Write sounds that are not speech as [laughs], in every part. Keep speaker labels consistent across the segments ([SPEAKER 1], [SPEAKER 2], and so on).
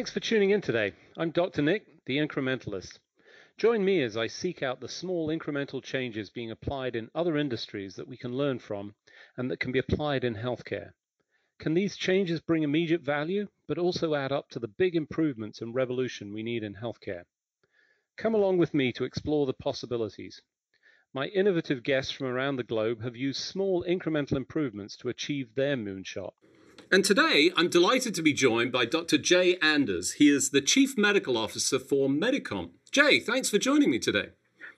[SPEAKER 1] Thanks for tuning in today. I'm Dr. Nick, the incrementalist. Join me as I seek out the small incremental changes being applied in other industries that we can learn from and that can be applied in healthcare. Can these changes bring immediate value, but also add up to the big improvements and revolution we need in healthcare? Come along with me to explore the possibilities. My innovative guests from around the globe have used small incremental improvements to achieve their moonshot.
[SPEAKER 2] And today, I'm delighted to be joined by Dr. Jay Anders. He is the Chief Medical Officer for Medicomp. Jay, thanks for joining me today.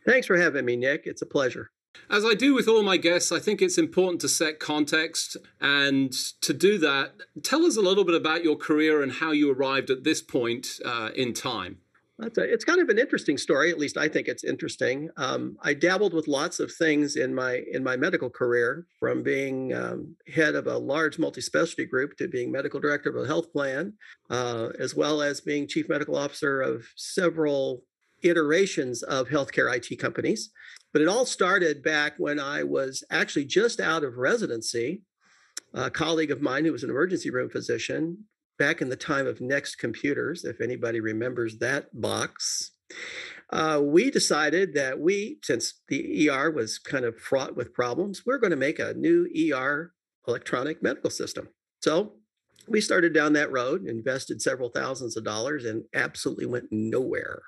[SPEAKER 3] Thanks for having me, Nick. It's a pleasure.
[SPEAKER 2] As I do with all my guests, I think it's important to set context. And to do that, tell us a little bit about your career and how you arrived at this point uh, in time.
[SPEAKER 3] That's a, it's kind of an interesting story. At least I think it's interesting. Um, I dabbled with lots of things in my in my medical career, from being um, head of a large multi-specialty group to being medical director of a health plan, uh, as well as being chief medical officer of several iterations of healthcare IT companies. But it all started back when I was actually just out of residency. A colleague of mine who was an emergency room physician back in the time of Next Computers, if anybody remembers that box, uh, we decided that we, since the ER was kind of fraught with problems, we're going to make a new ER electronic medical system. So we started down that road, invested several thousands of dollars, and absolutely went nowhere.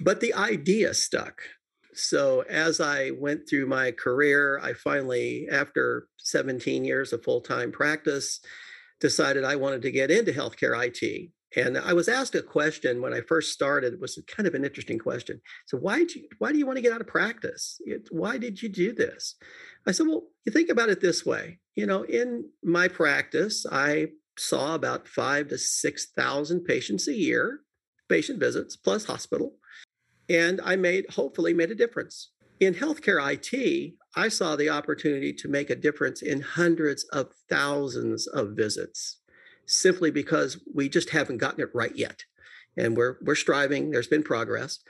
[SPEAKER 3] But the idea stuck. So as I went through my career, I finally, after 17 years of full time practice, decided I wanted to get into healthcare IT. And I was asked a question when I first started. It was kind of an interesting question. So why did you why do you want to get out of practice? Why did you do this? I said, well, you think about it this way. You know, in my practice, I saw about five to six thousand patients a year, patient visits plus hospital, and I made hopefully made a difference in healthcare IT. I saw the opportunity to make a difference in hundreds of thousands of visits simply because we just haven't gotten it right yet. And we're we're striving, there's been progress.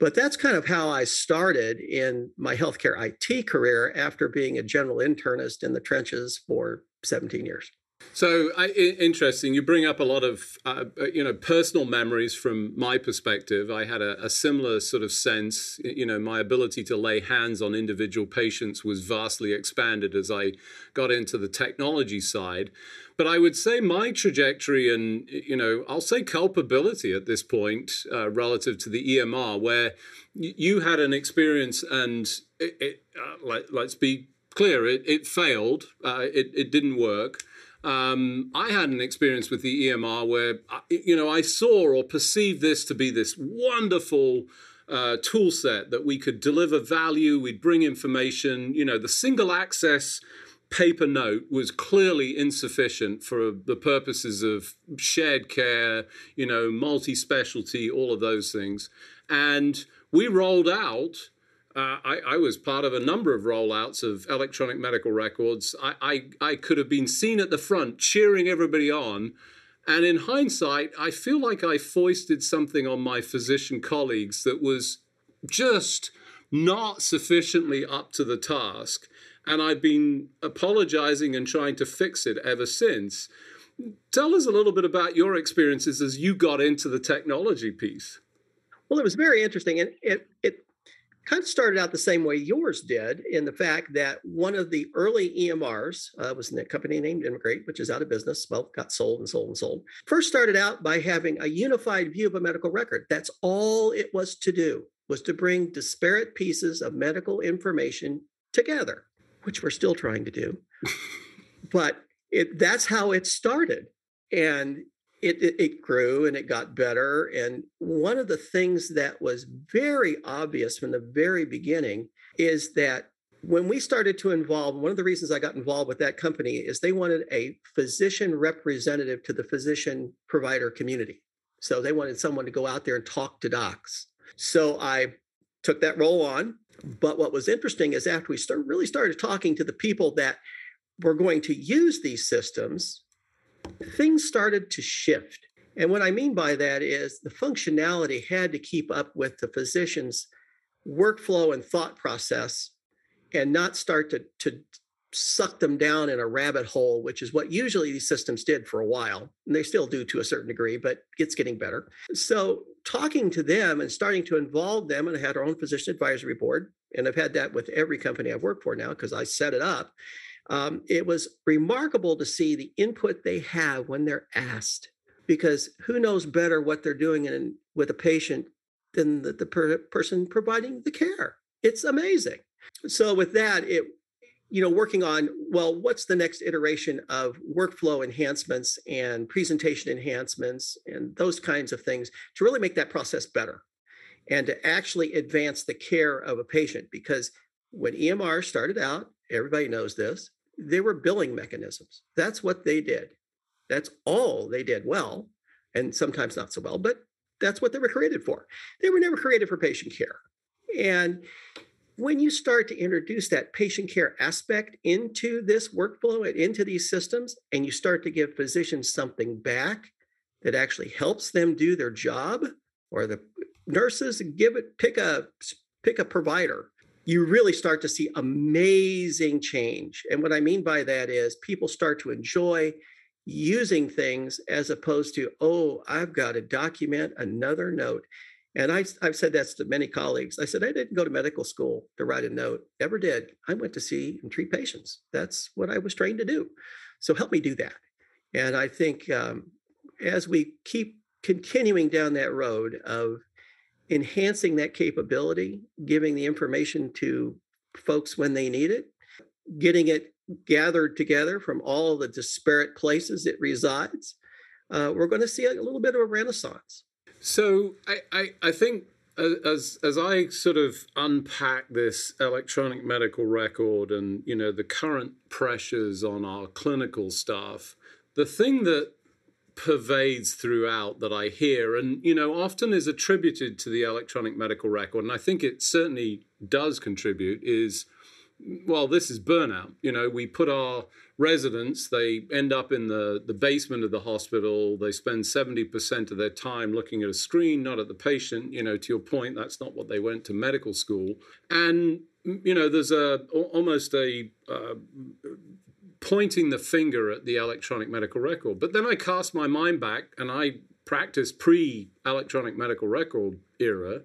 [SPEAKER 3] But that's kind of how I started in my healthcare IT career after being a general internist in the trenches for 17 years.
[SPEAKER 2] So I, interesting. You bring up a lot of uh, you know personal memories from my perspective. I had a, a, similar sort of sense. You know, my ability to lay hands on individual patients was vastly expanded as I got into the technology side. But I would say my trajectory and you know I'll say culpability at this point uh, relative to the EMR, where you had an experience and it, it, uh, let, us be clear, it, it failed. Uh, it, it didn't work um, I had an experience with the EMR where, you know, I saw or perceived this to be this wonderful uh, tool set that we could deliver value, we'd bring information. You know, the single access paper note was clearly insufficient for the purposes of shared care, you know, multi specialty, all of those things. And we rolled out uh, I, I, was part of a number of rollouts of electronic medical records. I, I, I, could have been seen at the front cheering everybody on. And in hindsight, I feel like I foisted something on my physician colleagues that was just not sufficiently up to the task. And I've been apologizing and trying to fix it ever since. Tell us a little bit about your experiences as you got into the technology piece.
[SPEAKER 3] Well, it was very interesting. And it, it kind of started out the same way yours did in the fact that one of the early EMRs uh, was a company named Immigrate, which is out of business. Well, got sold and sold and sold. First started out by having a unified view of a medical record. That's all it was to do, was to bring disparate pieces of medical information together, which we're still trying to do. [laughs] but it, that's how it started. And it, it, it, grew and it got better. And one of the things that was very obvious from the very beginning is that when we started to involve, one of the reasons I got involved with that company is they wanted a physician representative to the physician provider community. So they wanted someone to go out there and talk to docs. So I took that role on. But what was interesting is after we start, really started talking to the people that were going to use these systems, things started to shift. And what I mean by that is the functionality had to keep up with the physician's workflow and thought process and not start to, to sucked them down in a rabbit hole, which is what usually these systems did for a while. And they still do to a certain degree, but it's getting better. So, talking to them and starting to involve them, and I had our own physician advisory board, and I've had that with every company I've worked for now because I set it up. Um, it was remarkable to see the input they have when they're asked, because who knows better what they're doing in, with a patient than the, the per- person providing the care? It's amazing. So, with that, it you know, working on, well, what's the next iteration of workflow enhancements and presentation enhancements and those kinds of things to really make that process better and to actually advance the care of a patient. Because when EMR started out, everybody knows this, they were billing mechanisms. That's what they did. That's all they did well, and sometimes not so well, but that's what they were created for. They were never created for patient care. And when you start to introduce that patient care aspect into this workflow and into these systems, and you start to give physicians something back that actually helps them do their job, or the nurses give it pick a pick a provider, you really start to see amazing change. And what I mean by that is people start to enjoy using things as opposed to, oh, I've got to document another note. And I, I've said that to many colleagues. I said, I didn't go to medical school to write a note, never did. I went to see and treat patients. That's what I was trained to do. So help me do that. And I think um, as we keep continuing down that road of enhancing that capability, giving the information to folks when they need it, getting it gathered together from all the disparate places it resides, uh, we're going to see a little bit of a renaissance.
[SPEAKER 2] So I, I, I think as as I sort of unpack this electronic medical record and you know the current pressures on our clinical staff, the thing that pervades throughout that I hear and you know often is attributed to the electronic medical record and I think it certainly does contribute is well this is burnout you know we put our residents, they end up in the, the basement of the hospital. They spend 70% of their time looking at a screen, not at the patient. You know, to your point, that's not what they went to medical school. And, you know, there's a almost a uh, pointing the finger at the electronic medical record. But then I cast my mind back and I practiced pre electronic medical record era,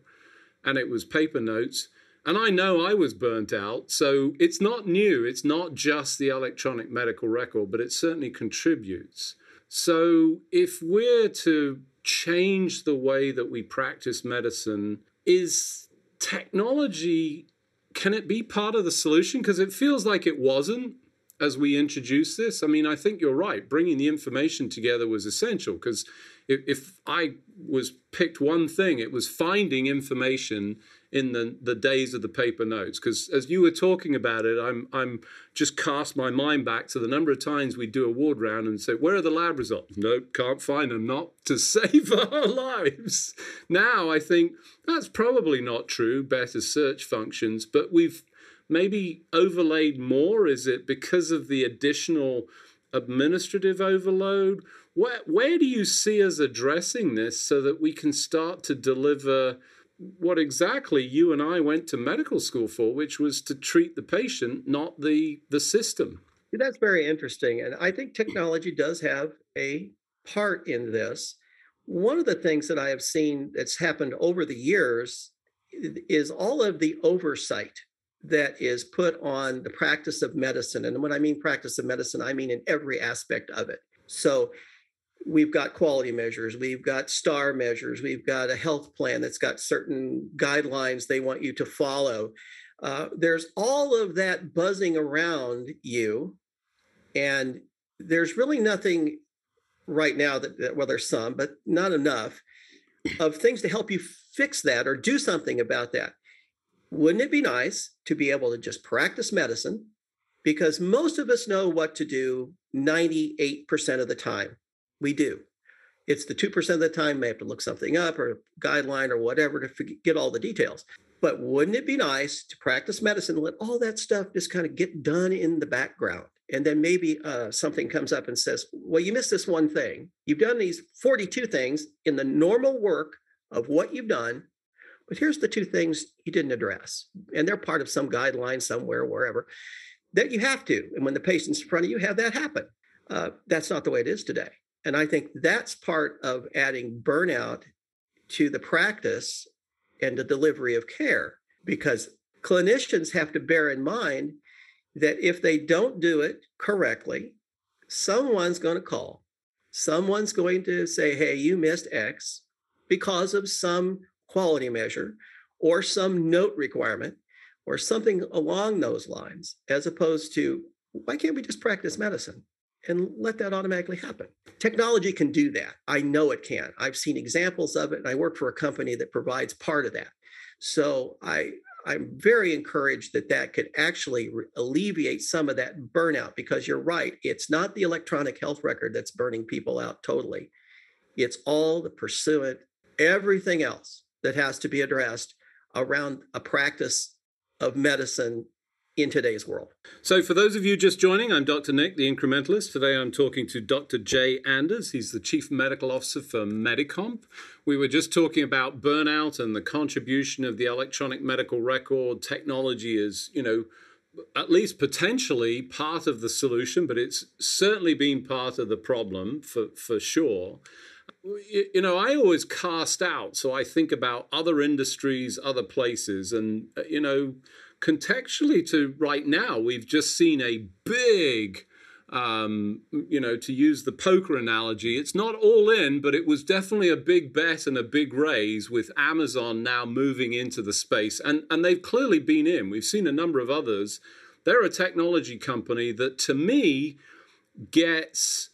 [SPEAKER 2] and it was paper notes and I know I was burnt out. So it's not new. It's not just the electronic medical record, but it certainly contributes. So if we're to change the way that we practice medicine, is technology, can it be part of the solution? Because it feels like it wasn't as we introduced this. I mean, I think you're right. Bringing the information together was essential because if, if I was picked one thing, it was finding information in the, the days of the paper notes because as you were talking about it i'm i'm just cast my mind back to the number of times we do a ward round and say where are the lab results nope can't find them not to [laughs] save our lives now i think that's probably not true better search functions but we've maybe overlaid more is it because of the additional administrative overload where where do you see us addressing this so that we can start to deliver what exactly you and I went to medical school for, which was to treat the patient, not the the system.
[SPEAKER 3] That's very interesting, and I think technology does have a part in this. One of the things that I have seen that's happened over the years is all of the oversight that is put on the practice of medicine. And when I mean practice of medicine, I mean in every aspect of it. So we've got quality measures, we've got star measures, we've got a health plan that's got certain guidelines they want you to follow. Uh, there's all of that buzzing around you, and there's really nothing right now that, that well, there's some, but not enough of things to help you fix that or do something about that. Wouldn't it be nice to be able to just practice medicine? Because most of us know what to do 98% of the time we do. It's the 2% of the time may have to look something up or guideline or whatever to get all the details. But wouldn't it be nice to practice medicine and let all that stuff just kind of get done in the background? And then maybe uh, something comes up and says, well, you missed this one thing. You've done these 42 things in the normal work of what you've done, but here's the two things you didn't address. And they're part of some guideline somewhere, wherever that you have to. And when the patient's in front of you, have that happen. Uh, that's not the way it is today. And I think that's part of adding burnout to the practice and the delivery of care because clinicians have to bear in mind that if they don't do it correctly, someone's going to call. Someone's going to say, hey, you missed X because of some quality measure or some note requirement or something along those lines, as opposed to why can't we just practice medicine and let that automatically happen? Technology can do that. I know it can. I've seen examples of it, and I work for a company that provides part of that. So I, I'm very encouraged that that could actually re- alleviate some of that burnout because you're right. It's not the electronic health record that's burning people out totally. It's all the pursuant, everything else that has to be addressed around a practice of medicine in today's world.
[SPEAKER 2] So, for those of you just joining, I'm Dr. Nick, the incrementalist. Today I'm talking to Dr. Jay Anders. He's the Chief Medical Officer for Medicomp. We were just talking about burnout and the contribution of the electronic medical record technology is, you know, at least potentially part of the solution, but it's certainly been part of the problem for, for sure you know, I always cast out. So I think about other industries, other places, and, uh, you know, contextually to right now, we've just seen a big, um, you know, to use the poker analogy, it's not all in, but it was definitely a big bet and a big raise with Amazon now moving into the space. And, and they've clearly been in. We've seen a number of others. They're a technology company that to me gets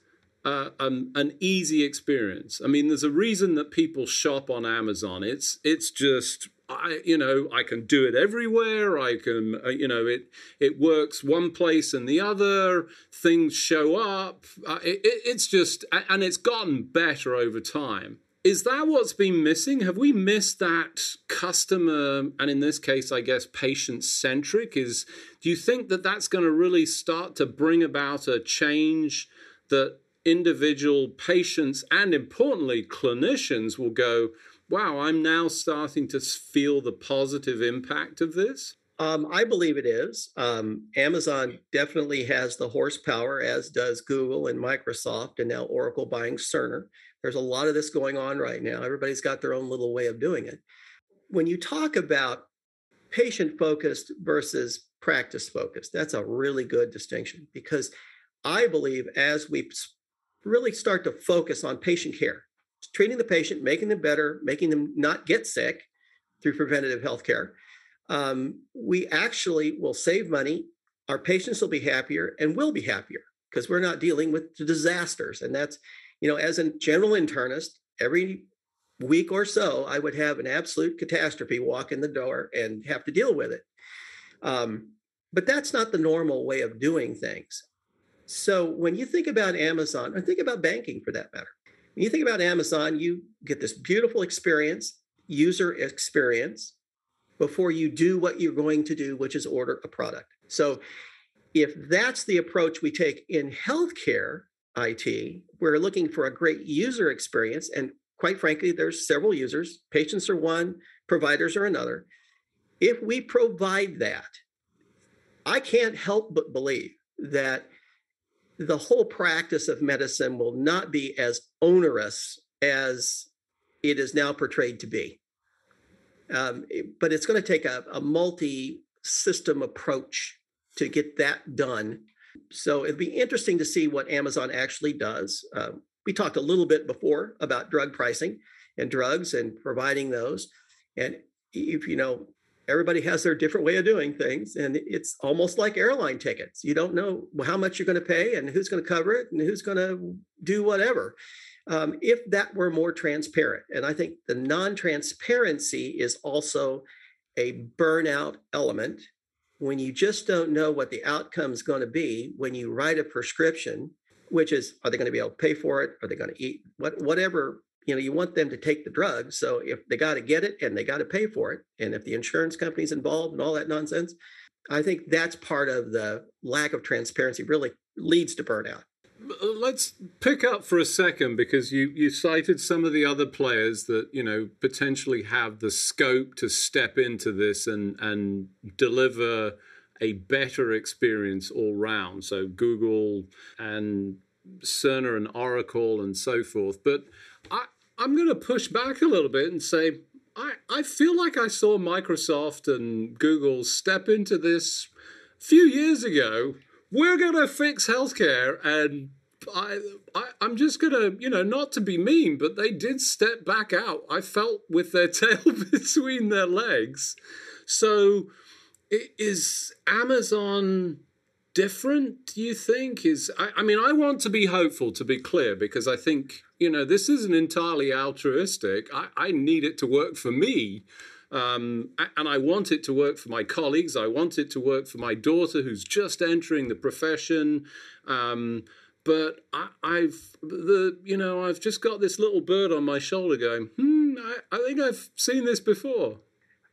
[SPEAKER 2] uh, um, an easy experience. I mean, there's a reason that people shop on Amazon. It's it's just I you know I can do it everywhere. I can uh, you know it it works one place and the other. Things show up. Uh, it, it's just and it's gotten better over time. Is that what's been missing? Have we missed that customer and in this case, I guess patient centric? Is do you think that that's going to really start to bring about a change that individual patients and importantly clinicians will go, wow, I'm now starting to feel the positive impact of this?
[SPEAKER 3] Um, I believe it is. Um, Amazon definitely has the horsepower, as does Google and Microsoft, and now Oracle buying Cerner. There's a lot of this going on right now. Everybody's got their own little way of doing it. When you talk about patient focused versus practice focused, that's a really good distinction because I believe as we really start to focus on patient care, treating the patient, making them better, making them not get sick through preventative health care. Um, we actually will save money. Our patients will be happier and we'll be happier because we're not dealing with disasters. And that's, you know, as a general internist, every week or so, I would have an absolute catastrophe walk in the door and have to deal with it. Um, but that's not the normal way of doing things. So when you think about Amazon, or think about banking for that matter, when you think about Amazon, you get this beautiful experience, user experience, before you do what you're going to do, which is order a product. So if that's the approach we take in healthcare IT, we're looking for a great user experience. And quite frankly, there's several users, patients are one, providers are another. If we provide that, I can't help but believe that the whole practice of medicine will not be as onerous as it is now portrayed to be. Um, but it's going to take a, a multi system approach to get that done. So it'd be interesting to see what Amazon actually does. Uh, we talked a little bit before about drug pricing and drugs and providing those. And if you know, everybody has their different way of doing things and it's almost like airline tickets. You don't know how much you're going to pay and who's going to cover it and who's going to do whatever. Um, if that were more transparent and i think the non-transparency is also a burnout element. When you just don't know what the outcome is going to be when you write a prescription which is are they going to be able to pay for it? Are they going to eat? What whatever you know you want them to take the drug so if they got to get it and they got to pay for it and if the insurance company's involved and all that nonsense i think that's part of the lack of transparency really leads to burnout
[SPEAKER 2] uh, let's pick up for a second because you you cited some of the other players that you know potentially have the scope to step into this and and deliver a better experience all round. So Google and Cerner and Oracle and so forth. But I'm going to push back a little bit and say I, I feel like I saw Microsoft and Google step into this a few years ago. We're going to fix healthcare and I, I am just gonna you know not to be mean but they did step back out. I felt with their [laughs] tail between their legs. So is amazon different do you think? Is I, I, mean i want to be hopeful to be clear because i think you know this isn't entirely altruistic. I, I need it to work for me um, and i want it to work for my colleagues. I want it to work for my daughter who's just entering the profession. Um, but I, have the you know i've just got this little bird on my shoulder going hmm i, I think i've seen this before.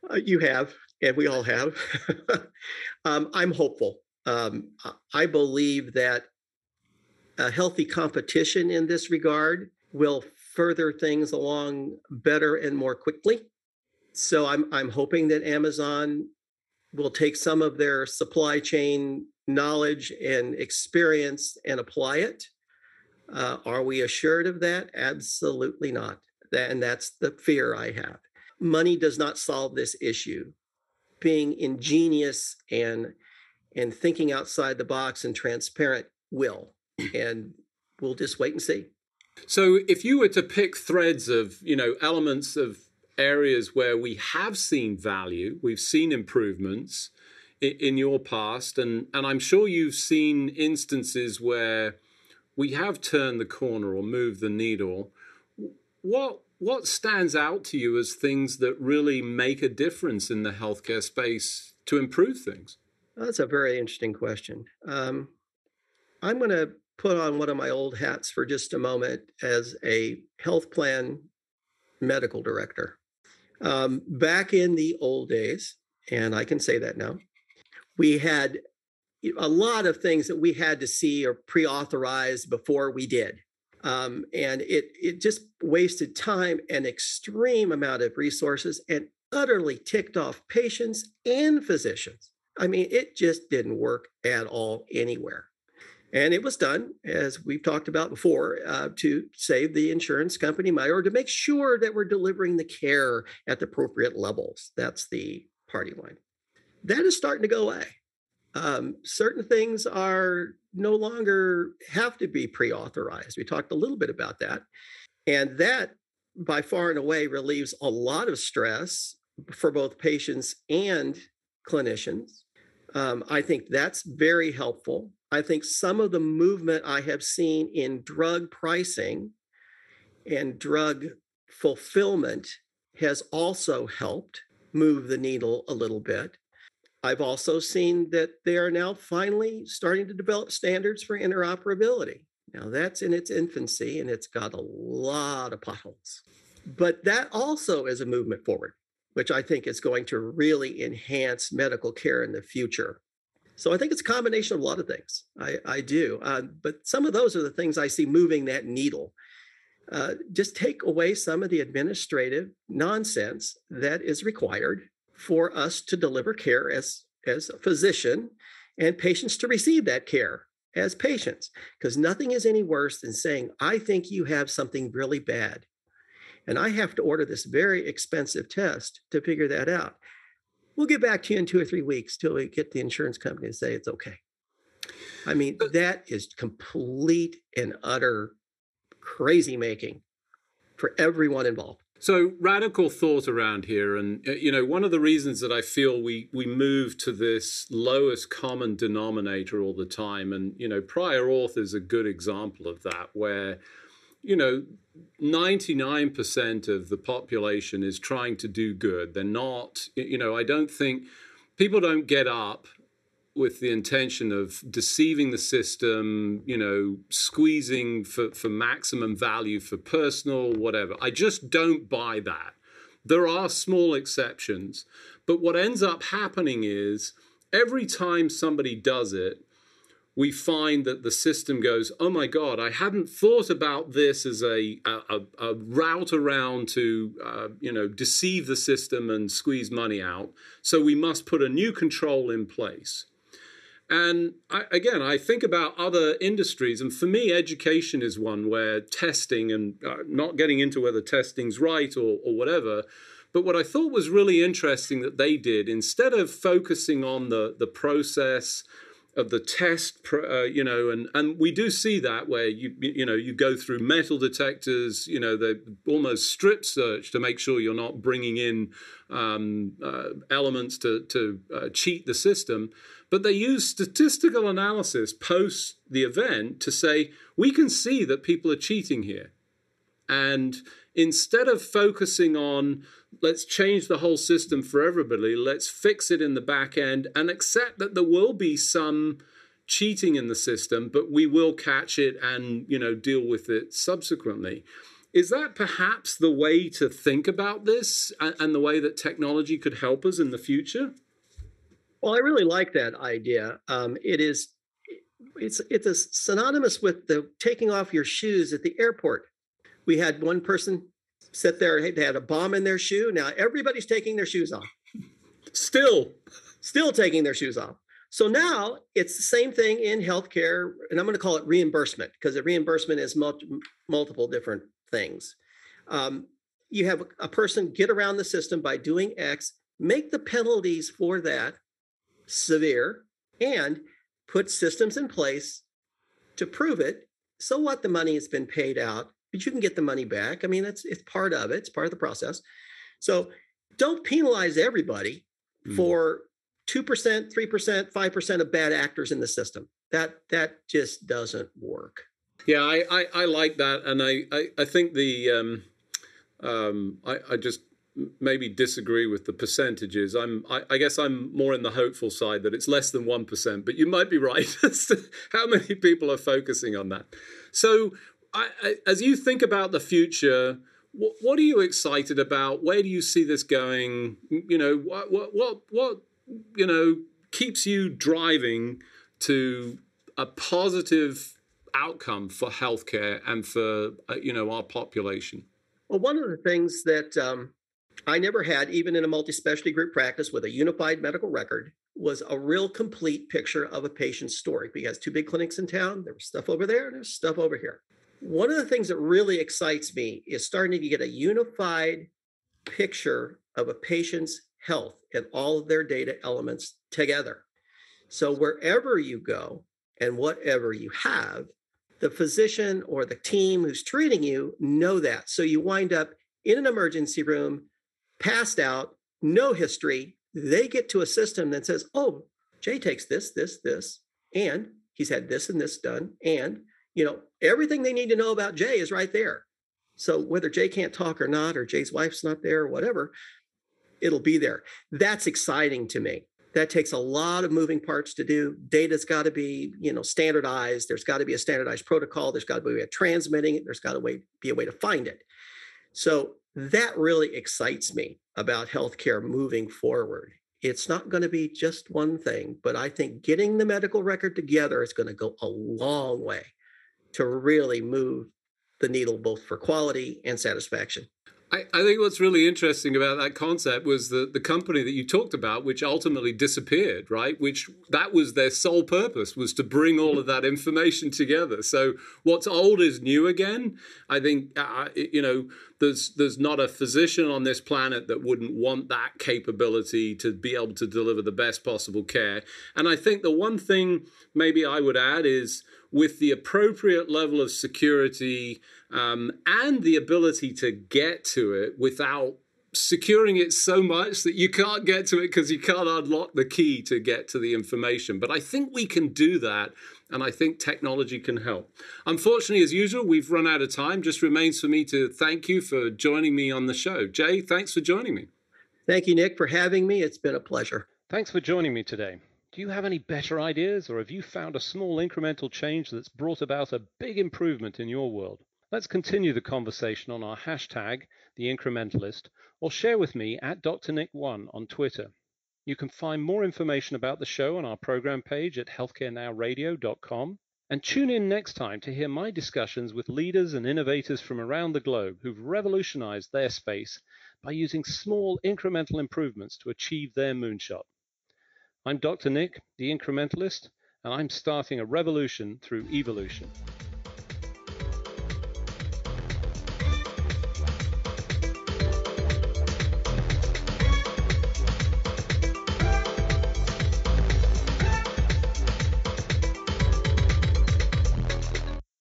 [SPEAKER 3] Uh, you have. And we all have. [laughs] Um, i'm hopeful. Um, I believe that a healthy competition in this regard will further things along better and more quickly. So I'm I'm hoping that Amazon will take some of their supply chain knowledge and experience and apply it. Uh, are we assured of that? Absolutely not. That, and that's the fear I have. Money does not solve this issue. Being ingenious and and thinking outside the box and transparent will. And we'll just wait and see.
[SPEAKER 2] So if you were to pick threads of, you know, elements of areas where we have seen value, we've seen improvements in, in your past, and, and I'm sure you've seen instances where we have turned the corner or moved the needle. What what stands out to you as things that really make a difference in the healthcare space to improve things?
[SPEAKER 3] That's a very interesting question. Um, I'm going to put on one of my old hats for just a moment as a health plan medical director. Um, back in the old days, and I can say that now, we had a lot of things that we had to see or pre-authorize before we did. Um, and it it just wasted time and extreme amount of resources and utterly ticked off patients and physicians. I mean, it just didn't work at all anywhere. And it was done, as we've talked about before, uh, to save the insurance company money or to make sure that we're delivering the care at the appropriate levels. That's the party line. That is starting to go away. Um, certain things are no longer have to be pre-authorized. We talked a little bit about that, and that by far and away relieves a lot of stress for both patients and clinicians. Um, I think that's very helpful. I think some of the movement I have seen in drug pricing and drug fulfillment has also helped move the needle a little bit. I've also seen that they are now finally starting to develop standards for interoperability. Now, that's in its infancy and it's got a lot of potholes. But that also is a movement forward which I think is going to really enhance medical care in the future. So I think it's a combination of a lot of things. I, I do. Uh, but some of those are the things I see moving that needle. Uh, just take away some of the administrative nonsense that is required for us to deliver care as, as a physician and patients to receive that care as patients. Because nothing is any worse than saying, I think you have something really bad and I have to order this very expensive test to figure that out. We'll get back to you in two or three weeks till we get the insurance company to say it's okay. I mean, that is complete and utter crazy making for everyone involved.
[SPEAKER 2] So radical thought around here, and uh, you know, one of the reasons that I feel we we move to this lowest common denominator all the time, and you know, prior auth is a good example of that, where you know, 99% of the population is trying to do good. They're not, you know, I don't think people don't get up with the intention of deceiving the system, you know, squeezing for, for maximum value for personal, whatever. I just don't buy that. There are small exceptions. But what ends up happening is every time somebody does it, we find that the system goes, oh my God, I hadn't thought about this as a, a, a route around to, uh, you know, deceive the system and squeeze money out. So we must put a new control in place. And I, again, I think about other industries, and for me, education is one where testing and uh, not getting into whether testing's right or, or whatever. But what I thought was really interesting that they did, instead of focusing on the, the process, of the test, uh, you know, and and we do see that where you you know you go through metal detectors, you know, they almost strip search to make sure you're not bringing in um, uh, elements to to uh, cheat the system. But they use statistical analysis post the event to say we can see that people are cheating here, and instead of focusing on let's change the whole system for everybody, let's fix it in the back end and accept that there will be some cheating in the system, but we will catch it and you know deal with it subsequently. Is that perhaps the way to think about this and the way that technology could help us in the future?
[SPEAKER 3] Well, I really like that idea. Um, it is it's it's synonymous with the taking off your shoes at the airport we had one person sit there, they had a bomb in their shoe. Now everybody's taking their shoes off.
[SPEAKER 2] Still.
[SPEAKER 3] Still taking their shoes off. So now it's the same thing in healthcare, and I'm going to call it reimbursement because the reimbursement is multi- multiple different things. Um, you have a person get around the system by doing X, make the penalties for that severe, and put systems in place to prove it. So what? The money has been paid out but you can get the money back. I mean, that's it's part of it. It's part of the process. So don't penalize everybody mm. for two percent, three percent, five percent of bad actors in the system. That that just doesn't work.
[SPEAKER 2] Yeah, I I, I like that, and I I, I think the um, um, I I just maybe disagree with the percentages. I'm, I, I, guess I'm more in the hopeful side that it's less than 1%, but you might be right [laughs] as to how many people are focusing on that. So I, I, as you think about the future, what, what, are you excited about? Where do you see this going? You know, what, what, what, what, you know, keeps you driving to a positive outcome for healthcare and for uh, you know our population?
[SPEAKER 3] Well, one of the things that um, I never had, even in a multi-specialty group practice with a unified medical record, was a real complete picture of a patient's story. Because two big clinics in town, there was stuff over there, and there's stuff over here. One of the things that really excites me is starting to get a unified picture of a patient's health and all of their data elements together. So wherever you go and whatever you have, the physician or the team who's treating you know that. So you wind up in an emergency room, passed out, no history. They get to a system that says, oh, Jay takes this, this, this, and he's had this and this done, and you know, everything they need to know about Jay is right there. So whether Jay can't talk or not, or Jay's wife's not there, or whatever, it'll be there. That's exciting to me. That takes a lot of moving parts to do. Data's got to be, you know, standardized. There's got to be a standardized protocol. There's got to be a way of transmitting it. There's got to be a way to find it. So that really excites me about healthcare moving forward. It's not going to be just one thing, but I think getting the medical record together is going to go a long way to really move the needle both for quality and satisfaction.
[SPEAKER 2] I, I, think what's really interesting about that concept was the, the company that you talked about, which ultimately disappeared, right? Which that was their sole purpose was to bring all of that information together. So what's old is new again. I think uh, you know there's there's not a physician on this planet that wouldn't want that capability to be able to deliver the best possible care. And I think the one thing maybe I would add is with the appropriate level of security um, and the ability to get to it without securing it so much that you can't get to it because you can't unlock the key to get to the information. But I think we can do that, and I think technology can help. Unfortunately, as usual, we've run out of time. Just remains for me to thank you for joining me on the show. Jay, thanks for joining me.
[SPEAKER 3] Thank you, Nick, for having me. It's been a pleasure.
[SPEAKER 1] Thanks for joining me today. Do you have any better ideas, or have you found a small incremental change that's brought about a big improvement in your world? Let's continue the conversation on our hashtag, The Incrementalist, or share with me at Dr. Nick1 on Twitter. You can find more information about the show on our program page at healthcarenowradio.com. And tune in next time to hear my discussions with leaders and innovators from around the globe who've revolutionized their space by using small incremental improvements to achieve their moonshot. I'm Dr. Nick, the incrementalist,
[SPEAKER 2] and I'm starting a revolution through evolution.